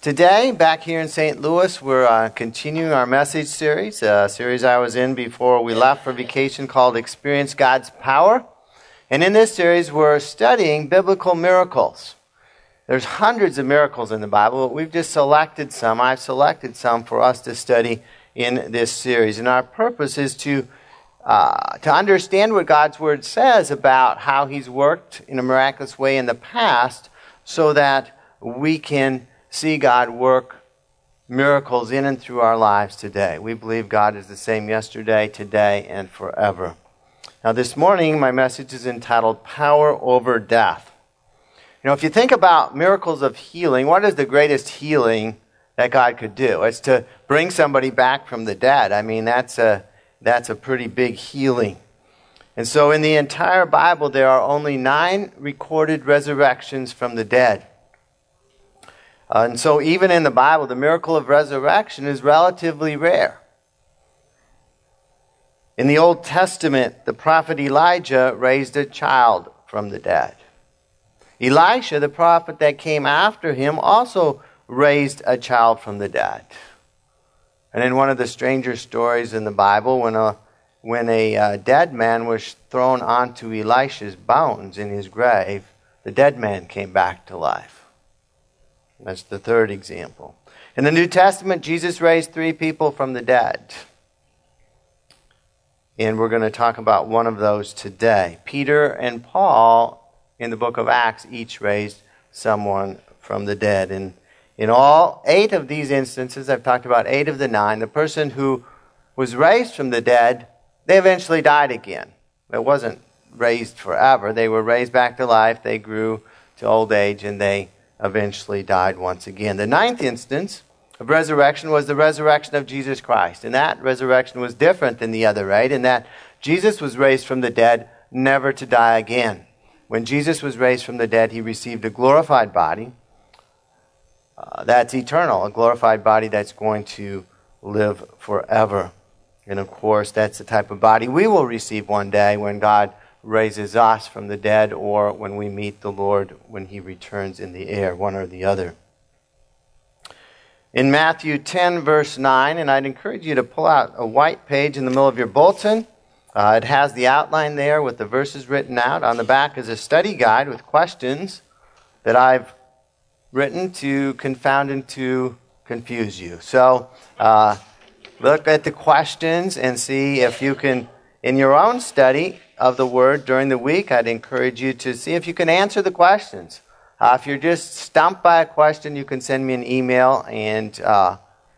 Today, back here in St. Louis, we're uh, continuing our message series, a series I was in before we left for vacation called Experience God's Power. And in this series, we're studying biblical miracles. There's hundreds of miracles in the Bible, but we've just selected some. I've selected some for us to study in this series. And our purpose is to, uh, to understand what God's Word says about how He's worked in a miraculous way in the past so that we can see God work miracles in and through our lives today. We believe God is the same yesterday, today, and forever. Now, this morning, my message is entitled Power Over Death. You know, if you think about miracles of healing, what is the greatest healing that God could do? It's to bring somebody back from the dead. I mean, that's a, that's a pretty big healing. And so, in the entire Bible, there are only nine recorded resurrections from the dead. Uh, and so, even in the Bible, the miracle of resurrection is relatively rare. In the Old Testament, the prophet Elijah raised a child from the dead. Elisha, the prophet that came after him, also raised a child from the dead. And in one of the stranger stories in the Bible, when a, when a uh, dead man was thrown onto Elisha's bones in his grave, the dead man came back to life. That's the third example. In the New Testament, Jesus raised three people from the dead. And we're going to talk about one of those today. Peter and Paul in the book of Acts each raised someone from the dead. And in all eight of these instances, I've talked about eight of the nine, the person who was raised from the dead, they eventually died again. It wasn't raised forever. They were raised back to life, they grew to old age, and they eventually died once again. The ninth instance of resurrection was the resurrection of Jesus Christ. And that resurrection was different than the other eight, in that Jesus was raised from the dead never to die again. When Jesus was raised from the dead, he received a glorified body uh, that's eternal, a glorified body that's going to live forever. And of course, that's the type of body we will receive one day when God raises us from the dead or when we meet the Lord when he returns in the air, one or the other. In Matthew 10, verse 9, and I'd encourage you to pull out a white page in the middle of your bulletin. Uh, it has the outline there with the verses written out. On the back is a study guide with questions that I've written to confound and to confuse you. So uh, look at the questions and see if you can, in your own study, of the Word during the week, I'd encourage you to see if you can answer the questions. Uh, if you're just stumped by a question, you can send me an email and uh,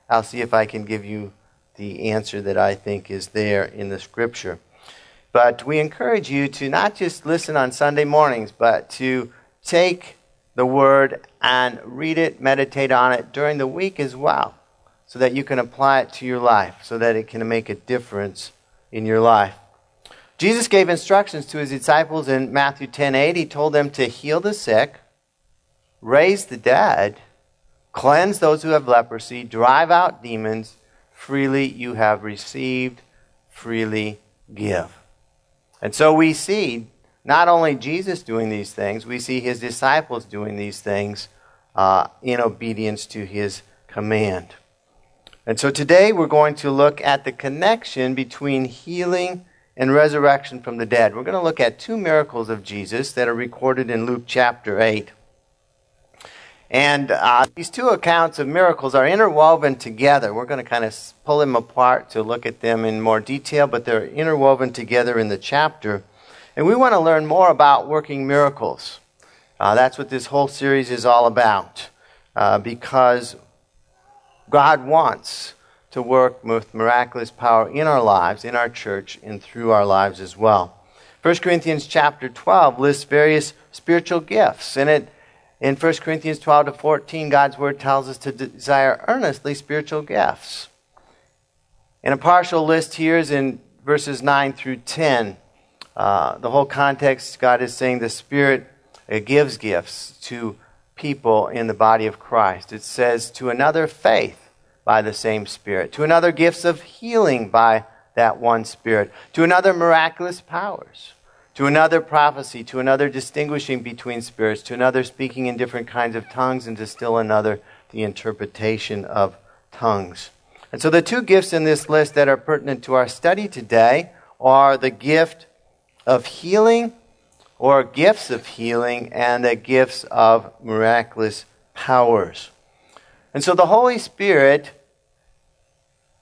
I'll see if I can give you the answer that I think is there in the Scripture. But we encourage you to not just listen on Sunday mornings, but to take the Word and read it, meditate on it during the week as well, so that you can apply it to your life, so that it can make a difference in your life. Jesus gave instructions to his disciples in Matthew 10:8. He told them to heal the sick, raise the dead, cleanse those who have leprosy, drive out demons. Freely you have received, freely give. And so we see not only Jesus doing these things, we see his disciples doing these things uh, in obedience to his command. And so today we're going to look at the connection between healing and resurrection from the dead. We're going to look at two miracles of Jesus that are recorded in Luke chapter 8. And uh, these two accounts of miracles are interwoven together. We're going to kind of pull them apart to look at them in more detail, but they're interwoven together in the chapter. And we want to learn more about working miracles. Uh, that's what this whole series is all about. Uh, because God wants to work with miraculous power in our lives, in our church, and through our lives as well. 1 Corinthians chapter 12 lists various spiritual gifts. And it, in 1 Corinthians 12 to 14, God's word tells us to desire earnestly spiritual gifts. And a partial list here is in verses 9 through 10. Uh, the whole context, God is saying the Spirit uh, gives gifts to people in the body of Christ. It says, to another, faith by the same Spirit, to another, gifts of healing by that one Spirit, to another, miraculous powers, to another, prophecy, to another, distinguishing between spirits, to another, speaking in different kinds of tongues, and to still another, the interpretation of tongues. And so the two gifts in this list that are pertinent to our study today are the gift of healing or gifts of healing and the gifts of miraculous powers. And so the Holy Spirit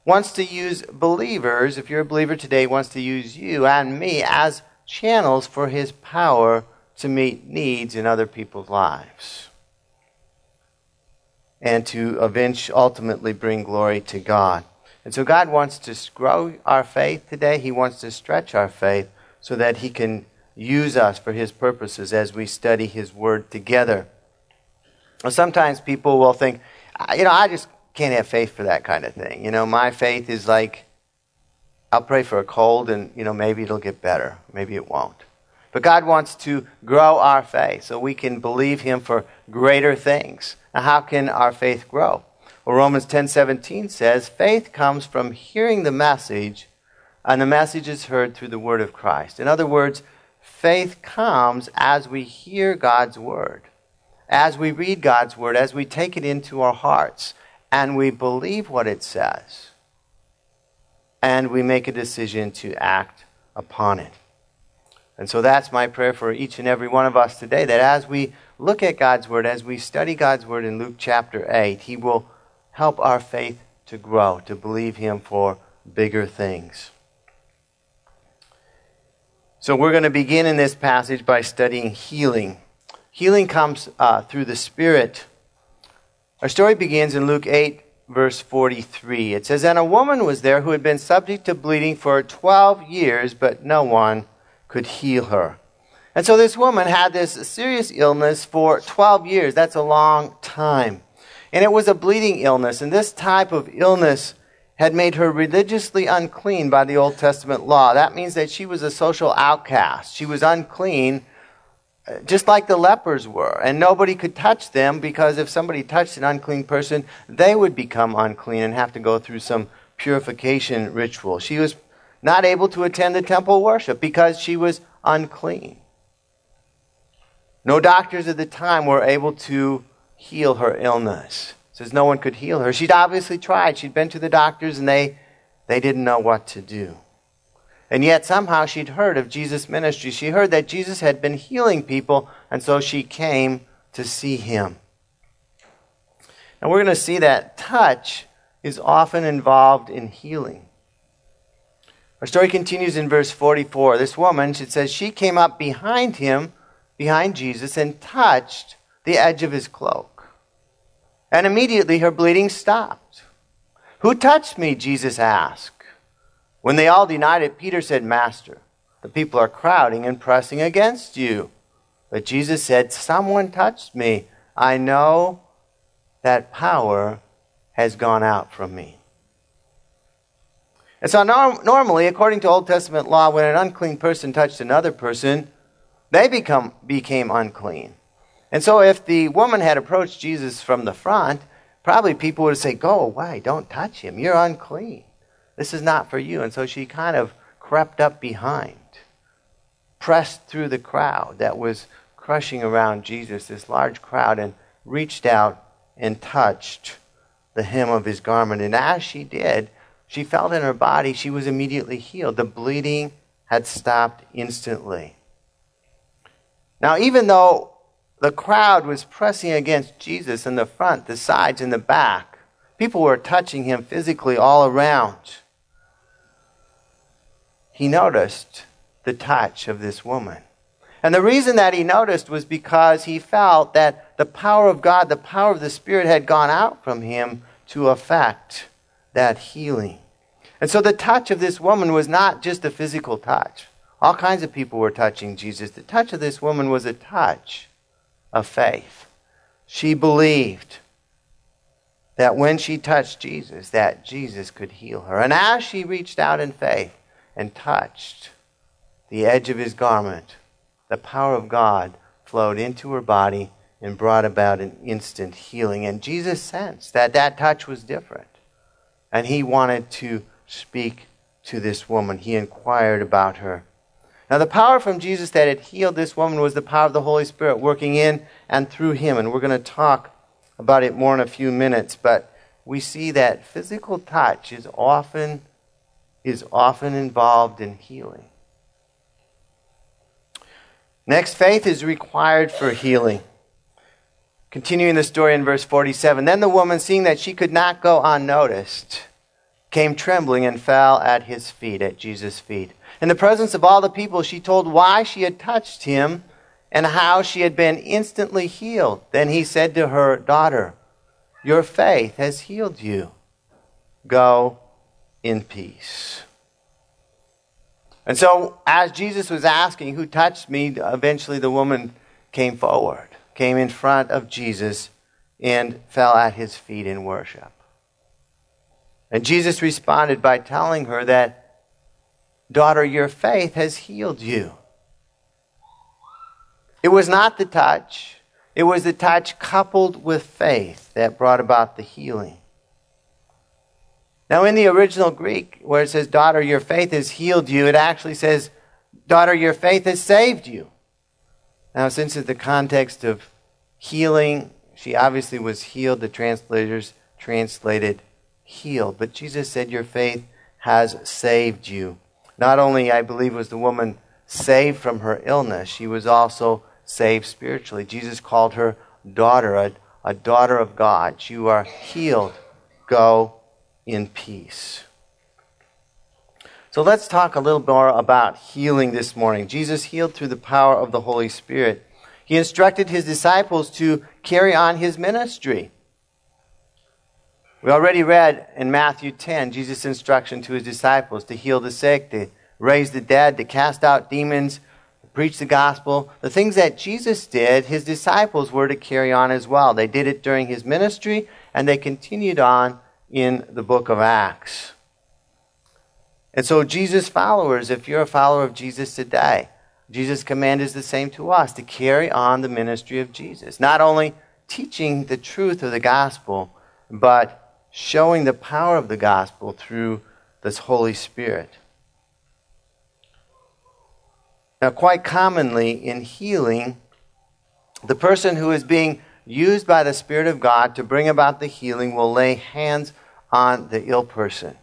wants to use believers, if you're a believer today, wants to use you and me as channels for his power to meet needs in other people's lives and to eventually ultimately bring glory to God. And so God wants to grow our faith today. He wants to stretch our faith so that he can use us for his purposes as we study his word together. Sometimes people will think, you know, I just can't have faith for that kind of thing. You know, my faith is like, I'll pray for a cold and, you know, maybe it'll get better. Maybe it won't. But God wants to grow our faith so we can believe Him for greater things. Now, how can our faith grow? Well, Romans 10:17 says, "Faith comes from hearing the message, and the message is heard through the word of Christ." In other words, faith comes as we hear God's word, as we read God's word, as we take it into our hearts, and we believe what it says, and we make a decision to act upon it. And so that's my prayer for each and every one of us today that as we look at God's Word, as we study God's Word in Luke chapter 8, He will help our faith to grow, to believe Him for bigger things. So we're going to begin in this passage by studying healing. Healing comes uh, through the Spirit. Our story begins in Luke 8, verse 43. It says, And a woman was there who had been subject to bleeding for 12 years, but no one could heal her. And so this woman had this serious illness for 12 years. That's a long time. And it was a bleeding illness. And this type of illness had made her religiously unclean by the Old Testament law. That means that she was a social outcast. She was unclean, uh, just like the lepers were. And nobody could touch them because if somebody touched an unclean person, they would become unclean and have to go through some purification ritual. She was not able to attend the temple worship because she was unclean. No doctors at the time were able to heal her illness. Says no one could heal her. She'd obviously tried. She'd been to the doctors and they, they didn't know what to do. And yet somehow she'd heard of Jesus' ministry. She heard that Jesus had been healing people, and so she came to see him. And we're going to see that touch is often involved in healing. Our story continues in verse 44. This woman, it says, she came up behind him, behind Jesus, and touched the edge of his cloak. And immediately her bleeding stopped. Who touched me? Jesus asked. When they all denied it, Peter said, Master, the people are crowding and pressing against you. But Jesus said, Someone touched me. I know that power has gone out from me. And so, norm- normally, according to Old Testament law, when an unclean person touched another person, they become, became unclean. And so, if the woman had approached Jesus from the front, probably people would say, Go away, don't touch him, you're unclean. This is not for you. And so she kind of crept up behind, pressed through the crowd that was crushing around Jesus, this large crowd, and reached out and touched the hem of his garment. And as she did, she felt in her body she was immediately healed. The bleeding had stopped instantly. Now, even though the crowd was pressing against Jesus in the front, the sides, and the back, people were touching him physically all around. He noticed the touch of this woman. And the reason that he noticed was because he felt that the power of God, the power of the Spirit, had gone out from him to affect that healing. And so the touch of this woman was not just a physical touch. All kinds of people were touching Jesus. The touch of this woman was a touch of faith. She believed that when she touched Jesus, that Jesus could heal her. And as she reached out in faith and touched the edge of his garment, the power of God flowed into her body and brought about an instant healing. And Jesus sensed that that touch was different. And he wanted to speak to this woman. He inquired about her. Now, the power from Jesus that had healed this woman was the power of the Holy Spirit working in and through him. And we're going to talk about it more in a few minutes, but we see that physical touch is often is often involved in healing. Next, faith is required for healing. Continuing the story in verse 47 Then the woman, seeing that she could not go unnoticed, came trembling and fell at his feet, at Jesus' feet. In the presence of all the people, she told why she had touched him and how she had been instantly healed. Then he said to her, Daughter, your faith has healed you. Go in peace. And so, as Jesus was asking, Who touched me? eventually the woman came forward, came in front of Jesus, and fell at his feet in worship. And Jesus responded by telling her that, Daughter, your faith has healed you. It was not the touch, it was the touch coupled with faith that brought about the healing. Now, in the original Greek, where it says, Daughter, your faith has healed you, it actually says, Daughter, your faith has saved you. Now, since in the context of healing, she obviously was healed, the translators translated healed. But Jesus said, Your faith has saved you. Not only, I believe, was the woman saved from her illness, she was also saved spiritually. Jesus called her daughter, a, a daughter of God. You are healed. Go in peace. So let's talk a little more about healing this morning. Jesus healed through the power of the Holy Spirit. He instructed his disciples to carry on his ministry. We already read in Matthew 10 Jesus' instruction to his disciples to heal the sick, to raise the dead, to cast out demons, to preach the gospel. The things that Jesus did, his disciples were to carry on as well. They did it during his ministry, and they continued on in the book of Acts. And so, Jesus' followers, if you're a follower of Jesus today, Jesus' command is the same to us to carry on the ministry of Jesus. Not only teaching the truth of the gospel, but showing the power of the gospel through this Holy Spirit. Now, quite commonly in healing, the person who is being used by the Spirit of God to bring about the healing will lay hands on the ill person.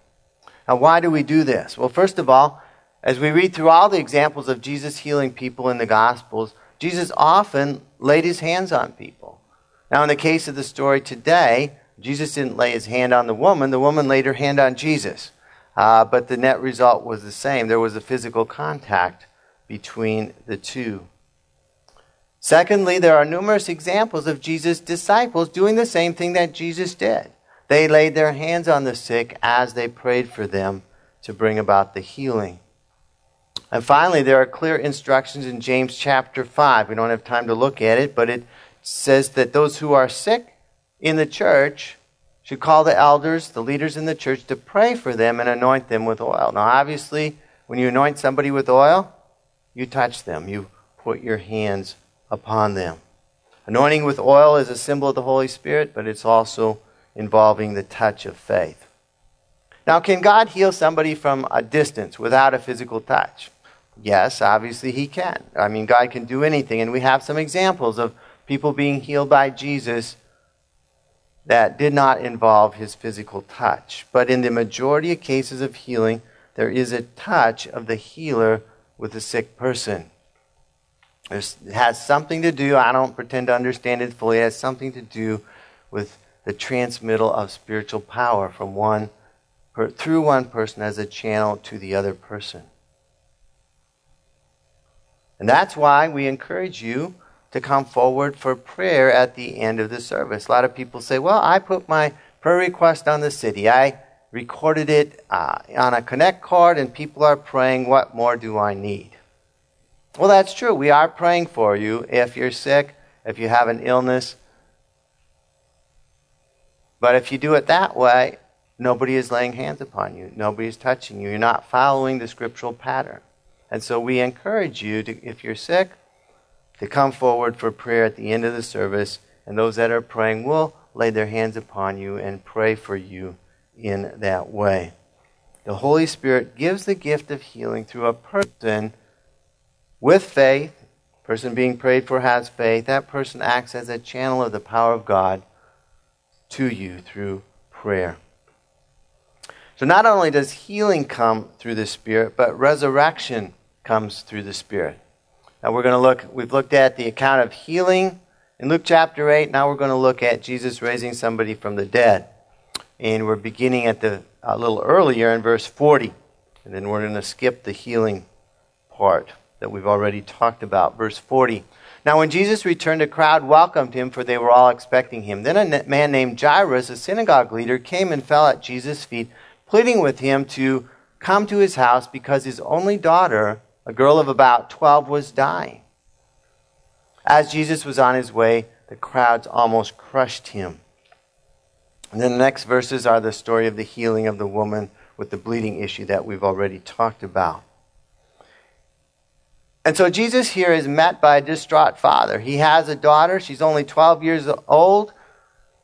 Now, why do we do this? Well, first of all, as we read through all the examples of Jesus healing people in the Gospels, Jesus often laid his hands on people. Now, in the case of the story today, Jesus didn't lay his hand on the woman, the woman laid her hand on Jesus. Uh, but the net result was the same. There was a physical contact between the two. Secondly, there are numerous examples of Jesus' disciples doing the same thing that Jesus did. They laid their hands on the sick as they prayed for them to bring about the healing. And finally, there are clear instructions in James chapter 5. We don't have time to look at it, but it says that those who are sick in the church should call the elders, the leaders in the church, to pray for them and anoint them with oil. Now, obviously, when you anoint somebody with oil, you touch them, you put your hands upon them. Anointing with oil is a symbol of the Holy Spirit, but it's also involving the touch of faith. Now, can God heal somebody from a distance without a physical touch? Yes, obviously He can. I mean, God can do anything, and we have some examples of people being healed by Jesus that did not involve his physical touch. But in the majority of cases of healing, there is a touch of the healer with the sick person. It has something to do, I don't pretend to understand it fully, it has something to do with the transmittal of spiritual power from one through one person as a channel to the other person. And that's why we encourage you to come forward for prayer at the end of the service. A lot of people say, Well, I put my prayer request on the city. I recorded it uh, on a Connect card, and people are praying. What more do I need? Well, that's true. We are praying for you if you're sick, if you have an illness. But if you do it that way, nobody is laying hands upon you. Nobody is touching you. You're not following the scriptural pattern. And so we encourage you to, if you're sick, to come forward for prayer at the end of the service, and those that are praying will lay their hands upon you and pray for you in that way. The Holy Spirit gives the gift of healing through a person with faith. person being prayed for has faith. That person acts as a channel of the power of God to you through prayer. So not only does healing come through the Spirit, but resurrection comes through the Spirit. Now we're going to look, we've looked at the account of healing in Luke chapter 8. Now we're going to look at Jesus raising somebody from the dead. And we're beginning at the, a little earlier in verse 40. And then we're going to skip the healing part that we've already talked about. Verse 40. Now, when Jesus returned, a crowd welcomed him, for they were all expecting him. Then a man named Jairus, a synagogue leader, came and fell at Jesus' feet, pleading with him to come to his house because his only daughter, a girl of about 12, was dying. As Jesus was on his way, the crowds almost crushed him. And then the next verses are the story of the healing of the woman with the bleeding issue that we've already talked about. And so Jesus here is met by a distraught father. He has a daughter. She's only 12 years old.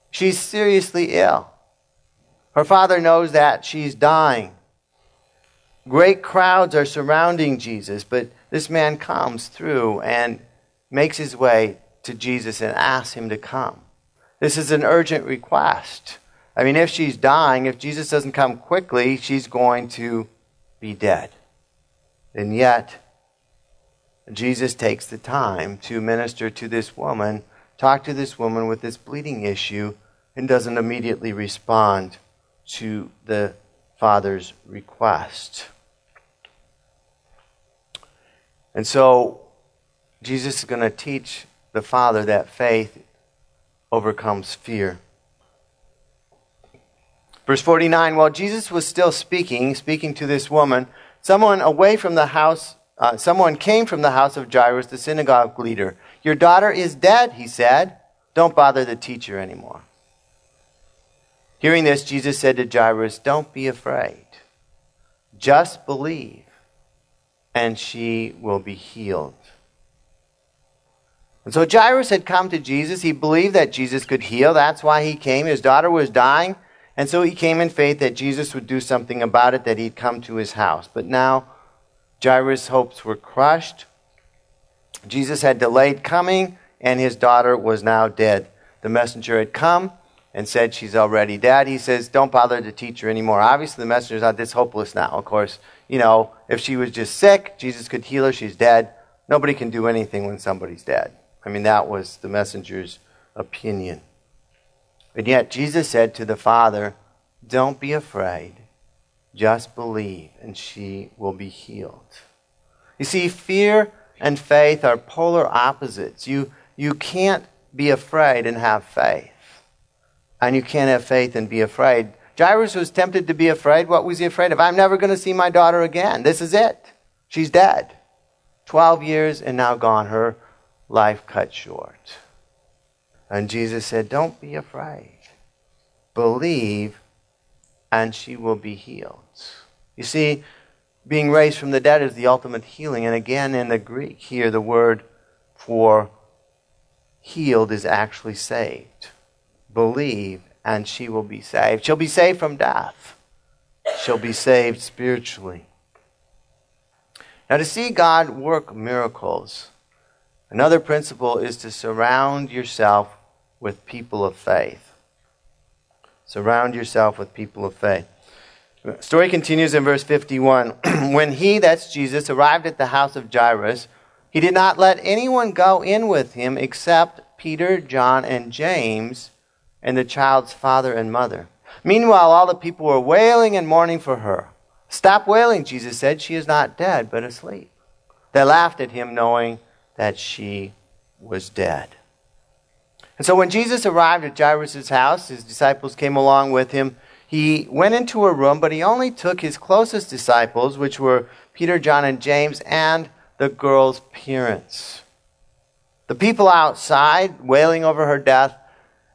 She's seriously ill. Her father knows that she's dying. Great crowds are surrounding Jesus, but this man comes through and makes his way to Jesus and asks him to come. This is an urgent request. I mean, if she's dying, if Jesus doesn't come quickly, she's going to be dead. And yet, Jesus takes the time to minister to this woman, talk to this woman with this bleeding issue, and doesn't immediately respond to the Father's request. And so, Jesus is going to teach the Father that faith overcomes fear. Verse 49 While Jesus was still speaking, speaking to this woman, someone away from the house uh, someone came from the house of Jairus, the synagogue leader. Your daughter is dead, he said. Don't bother the teacher anymore. Hearing this, Jesus said to Jairus, Don't be afraid. Just believe, and she will be healed. And so Jairus had come to Jesus. He believed that Jesus could heal. That's why he came. His daughter was dying. And so he came in faith that Jesus would do something about it, that he'd come to his house. But now Jairus' hopes were crushed. Jesus had delayed coming, and his daughter was now dead. The messenger had come and said she's already dead. He says, Don't bother to teach her anymore. Obviously, the messenger's not this hopeless now. Of course, you know, if she was just sick, Jesus could heal her. She's dead. Nobody can do anything when somebody's dead. I mean, that was the messenger's opinion. And yet, Jesus said to the Father, Don't be afraid. Just believe, and she will be healed. You see, fear and faith are polar opposites. You, you can't be afraid and have faith. And you can't have faith and be afraid. Jairus was tempted to be afraid. What was he afraid of? I'm never going to see my daughter again. This is it. She's dead. 12 years and now gone. Her life cut short. And Jesus said, Don't be afraid. Believe and she will be healed. You see, being raised from the dead is the ultimate healing. And again, in the Greek here, the word for healed is actually saved. Believe, and she will be saved. She'll be saved from death, she'll be saved spiritually. Now, to see God work miracles, another principle is to surround yourself with people of faith. Surround yourself with people of faith. Story continues in verse 51. when he, that's Jesus, arrived at the house of Jairus, he did not let anyone go in with him except Peter, John, and James, and the child's father and mother. Meanwhile, all the people were wailing and mourning for her. Stop wailing, Jesus said. She is not dead, but asleep. They laughed at him, knowing that she was dead. And so when Jesus arrived at Jairus' house, his disciples came along with him. He went into a room, but he only took his closest disciples, which were Peter, John, and James, and the girl's parents. The people outside, wailing over her death,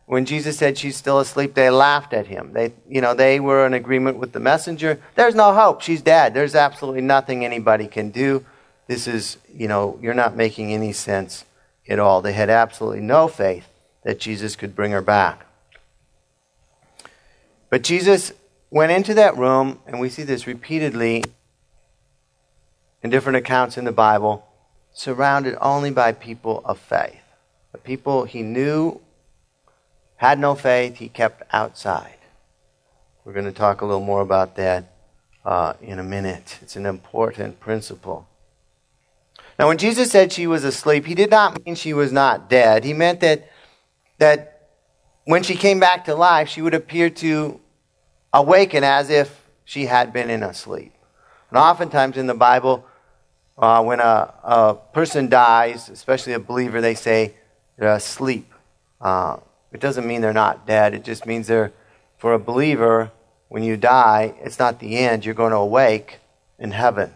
when Jesus said she's still asleep, they laughed at him. They, you know, they were in agreement with the messenger. There's no hope. She's dead. There's absolutely nothing anybody can do. This is, you know, you're not making any sense at all. They had absolutely no faith that Jesus could bring her back. But Jesus went into that room, and we see this repeatedly in different accounts in the Bible, surrounded only by people of faith. The people he knew had no faith, he kept outside. We're going to talk a little more about that uh, in a minute. It's an important principle. Now, when Jesus said she was asleep, he did not mean she was not dead. He meant that, that when she came back to life, she would appear to awaken as if she had been in a sleep. And oftentimes in the Bible, uh, when a, a person dies, especially a believer, they say they're asleep. Uh, it doesn't mean they're not dead. It just means they're, for a believer, when you die, it's not the end. You're going to awake in heaven.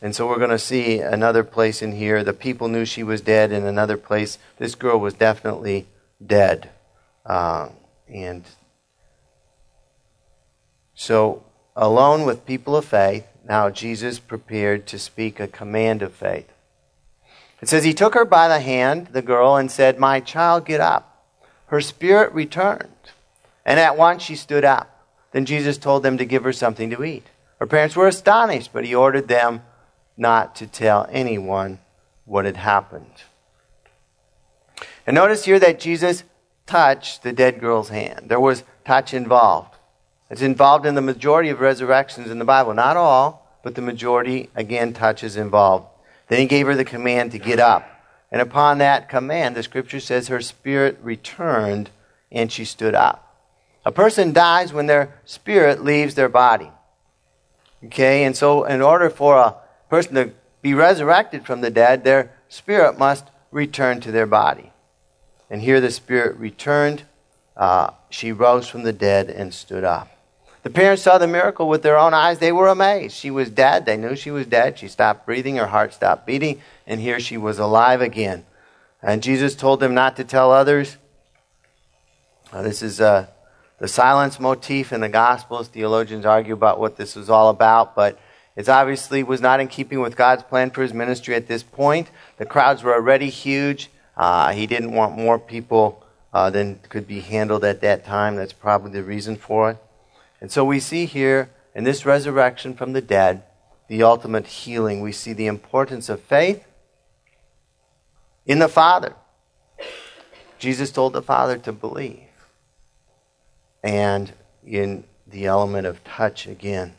And so we're going to see another place in here. The people knew she was dead. In another place, this girl was definitely dead. Uh, and so, alone with people of faith, now Jesus prepared to speak a command of faith. It says, He took her by the hand, the girl, and said, My child, get up. Her spirit returned. And at once she stood up. Then Jesus told them to give her something to eat. Her parents were astonished, but he ordered them not to tell anyone what had happened. And notice here that Jesus touched the dead girl's hand. There was touch involved. It's involved in the majority of resurrections in the Bible. Not all, but the majority, again, touch is involved. Then he gave her the command to get up. And upon that command, the scripture says her spirit returned and she stood up. A person dies when their spirit leaves their body. Okay, and so in order for a person to be resurrected from the dead, their spirit must return to their body. And here the spirit returned. Uh, she rose from the dead and stood up. The parents saw the miracle with their own eyes. They were amazed. She was dead. They knew she was dead. She stopped breathing. Her heart stopped beating. And here she was alive again. And Jesus told them not to tell others. Uh, this is uh, the silence motif in the Gospels. Theologians argue about what this was all about, but it obviously was not in keeping with God's plan for his ministry at this point. The crowds were already huge. Uh, he didn't want more people uh, than could be handled at that time. That's probably the reason for it. And so we see here in this resurrection from the dead the ultimate healing. We see the importance of faith in the Father. Jesus told the Father to believe. And in the element of touch again.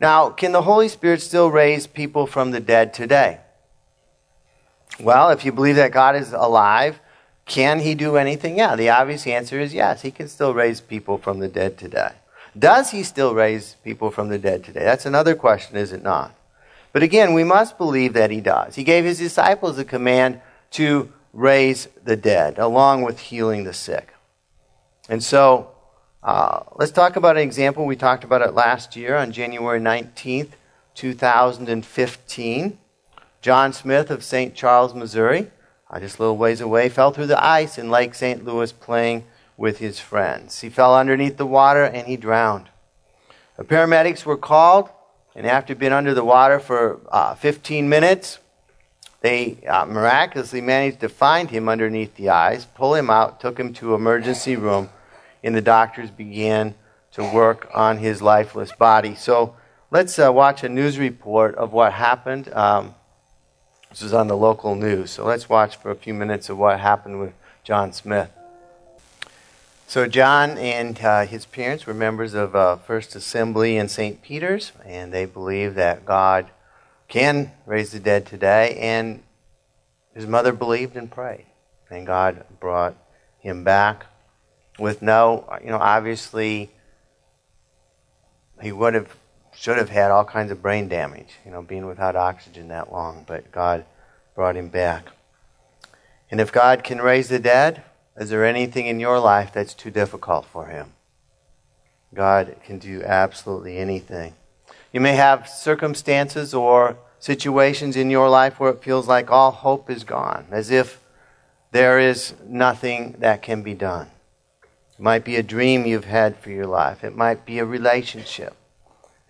Now, can the Holy Spirit still raise people from the dead today? Well, if you believe that God is alive, can he do anything? Yeah, the obvious answer is yes. He can still raise people from the dead today. Does he still raise people from the dead today? That's another question, is it not? But again, we must believe that he does. He gave his disciples a command to raise the dead, along with healing the sick. And so, uh, let's talk about an example. We talked about it last year on January 19th, 2015. John Smith of St. Charles, Missouri, uh, just a little ways away, fell through the ice in Lake St. Louis playing with his friends. He fell underneath the water and he drowned. The paramedics were called, and after being under the water for uh, 15 minutes, they uh, miraculously managed to find him underneath the ice, pull him out, took him to emergency room and the doctors began to work on his lifeless body. So let's uh, watch a news report of what happened. Um, this is on the local news. So let's watch for a few minutes of what happened with John Smith. So, John and uh, his parents were members of uh, First Assembly in St. Peter's, and they believe that God can raise the dead today. And his mother believed and prayed, and God brought him back with no, you know, obviously he would have, should have had all kinds of brain damage, you know, being without oxygen that long, but God brought him back. And if God can raise the dead, is there anything in your life that's too difficult for him? God can do absolutely anything. You may have circumstances or situations in your life where it feels like all hope is gone, as if there is nothing that can be done. It might be a dream you've had for your life. It might be a relationship.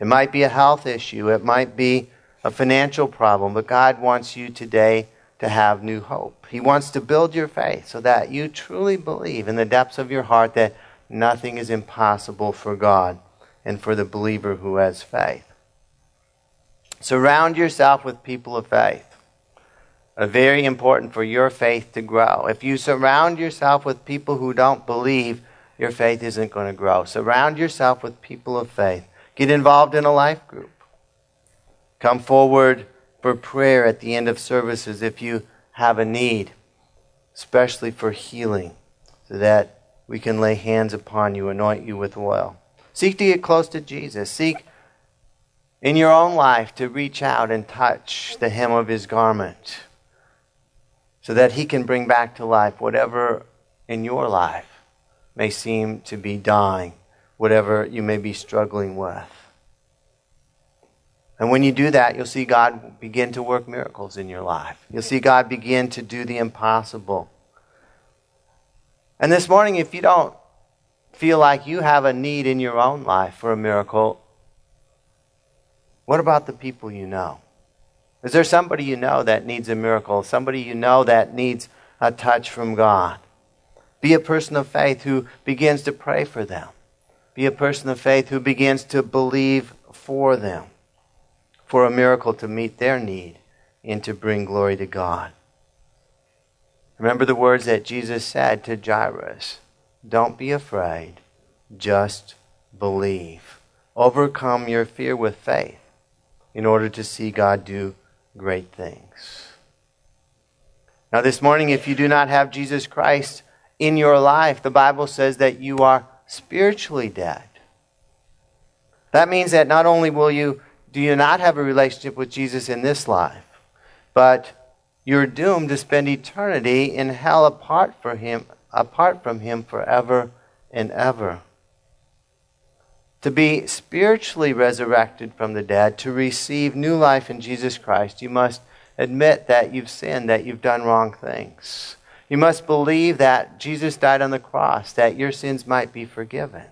It might be a health issue. It might be a financial problem. But God wants you today to have new hope. He wants to build your faith so that you truly believe in the depths of your heart that nothing is impossible for God and for the believer who has faith. Surround yourself with people of faith. are very important for your faith to grow. If you surround yourself with people who don't believe, your faith isn't going to grow. Surround yourself with people of faith. Get involved in a life group. Come forward for prayer at the end of services if you have a need, especially for healing, so that we can lay hands upon you, anoint you with oil. Seek to get close to Jesus. Seek in your own life to reach out and touch the hem of his garment so that he can bring back to life whatever in your life may seem to be dying, whatever you may be struggling with. And when you do that, you'll see God begin to work miracles in your life. You'll see God begin to do the impossible. And this morning, if you don't feel like you have a need in your own life for a miracle, what about the people you know? Is there somebody you know that needs a miracle? Somebody you know that needs a touch from God? Be a person of faith who begins to pray for them. Be a person of faith who begins to believe for them, for a miracle to meet their need and to bring glory to God. Remember the words that Jesus said to Jairus Don't be afraid, just believe. Overcome your fear with faith in order to see God do great things. Now, this morning, if you do not have Jesus Christ in your life, the Bible says that you are spiritually dead. That means that not only will you do you not have a relationship with Jesus in this life, but you're doomed to spend eternity in hell apart from him apart from him forever and ever to be spiritually resurrected from the dead, to receive new life in Jesus Christ, you must admit that you've sinned, that you've done wrong things. You must believe that Jesus died on the cross, that your sins might be forgiven,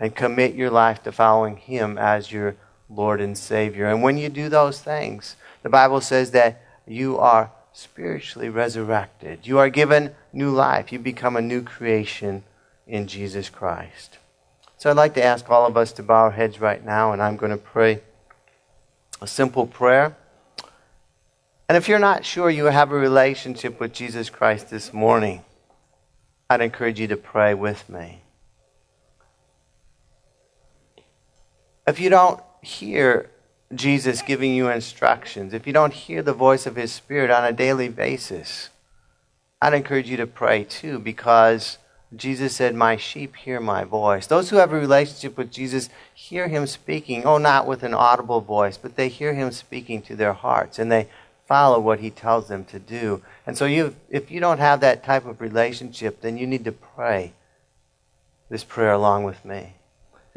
and commit your life to following Him as your Lord and Savior. And when you do those things, the Bible says that you are spiritually resurrected. You are given new life. You become a new creation in Jesus Christ. So I'd like to ask all of us to bow our heads right now, and I'm going to pray a simple prayer. And if you're not sure you have a relationship with Jesus Christ this morning, I'd encourage you to pray with me. If you don't hear Jesus giving you instructions, if you don't hear the voice of His Spirit on a daily basis, I'd encourage you to pray too because Jesus said, My sheep hear my voice. Those who have a relationship with Jesus hear him speaking, oh, not with an audible voice, but they hear him speaking to their hearts and they follow what he tells them to do. And so, you, if you don't have that type of relationship, then you need to pray this prayer along with me.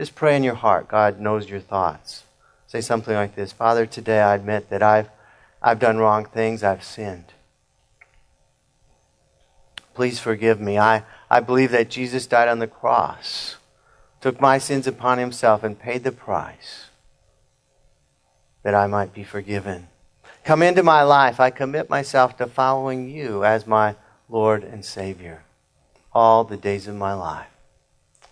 Just pray in your heart. God knows your thoughts. Say something like this Father, today I admit that I've, I've done wrong things, I've sinned. Please forgive me. I, I believe that Jesus died on the cross, took my sins upon himself, and paid the price that I might be forgiven. Come into my life. I commit myself to following you as my Lord and Savior all the days of my life.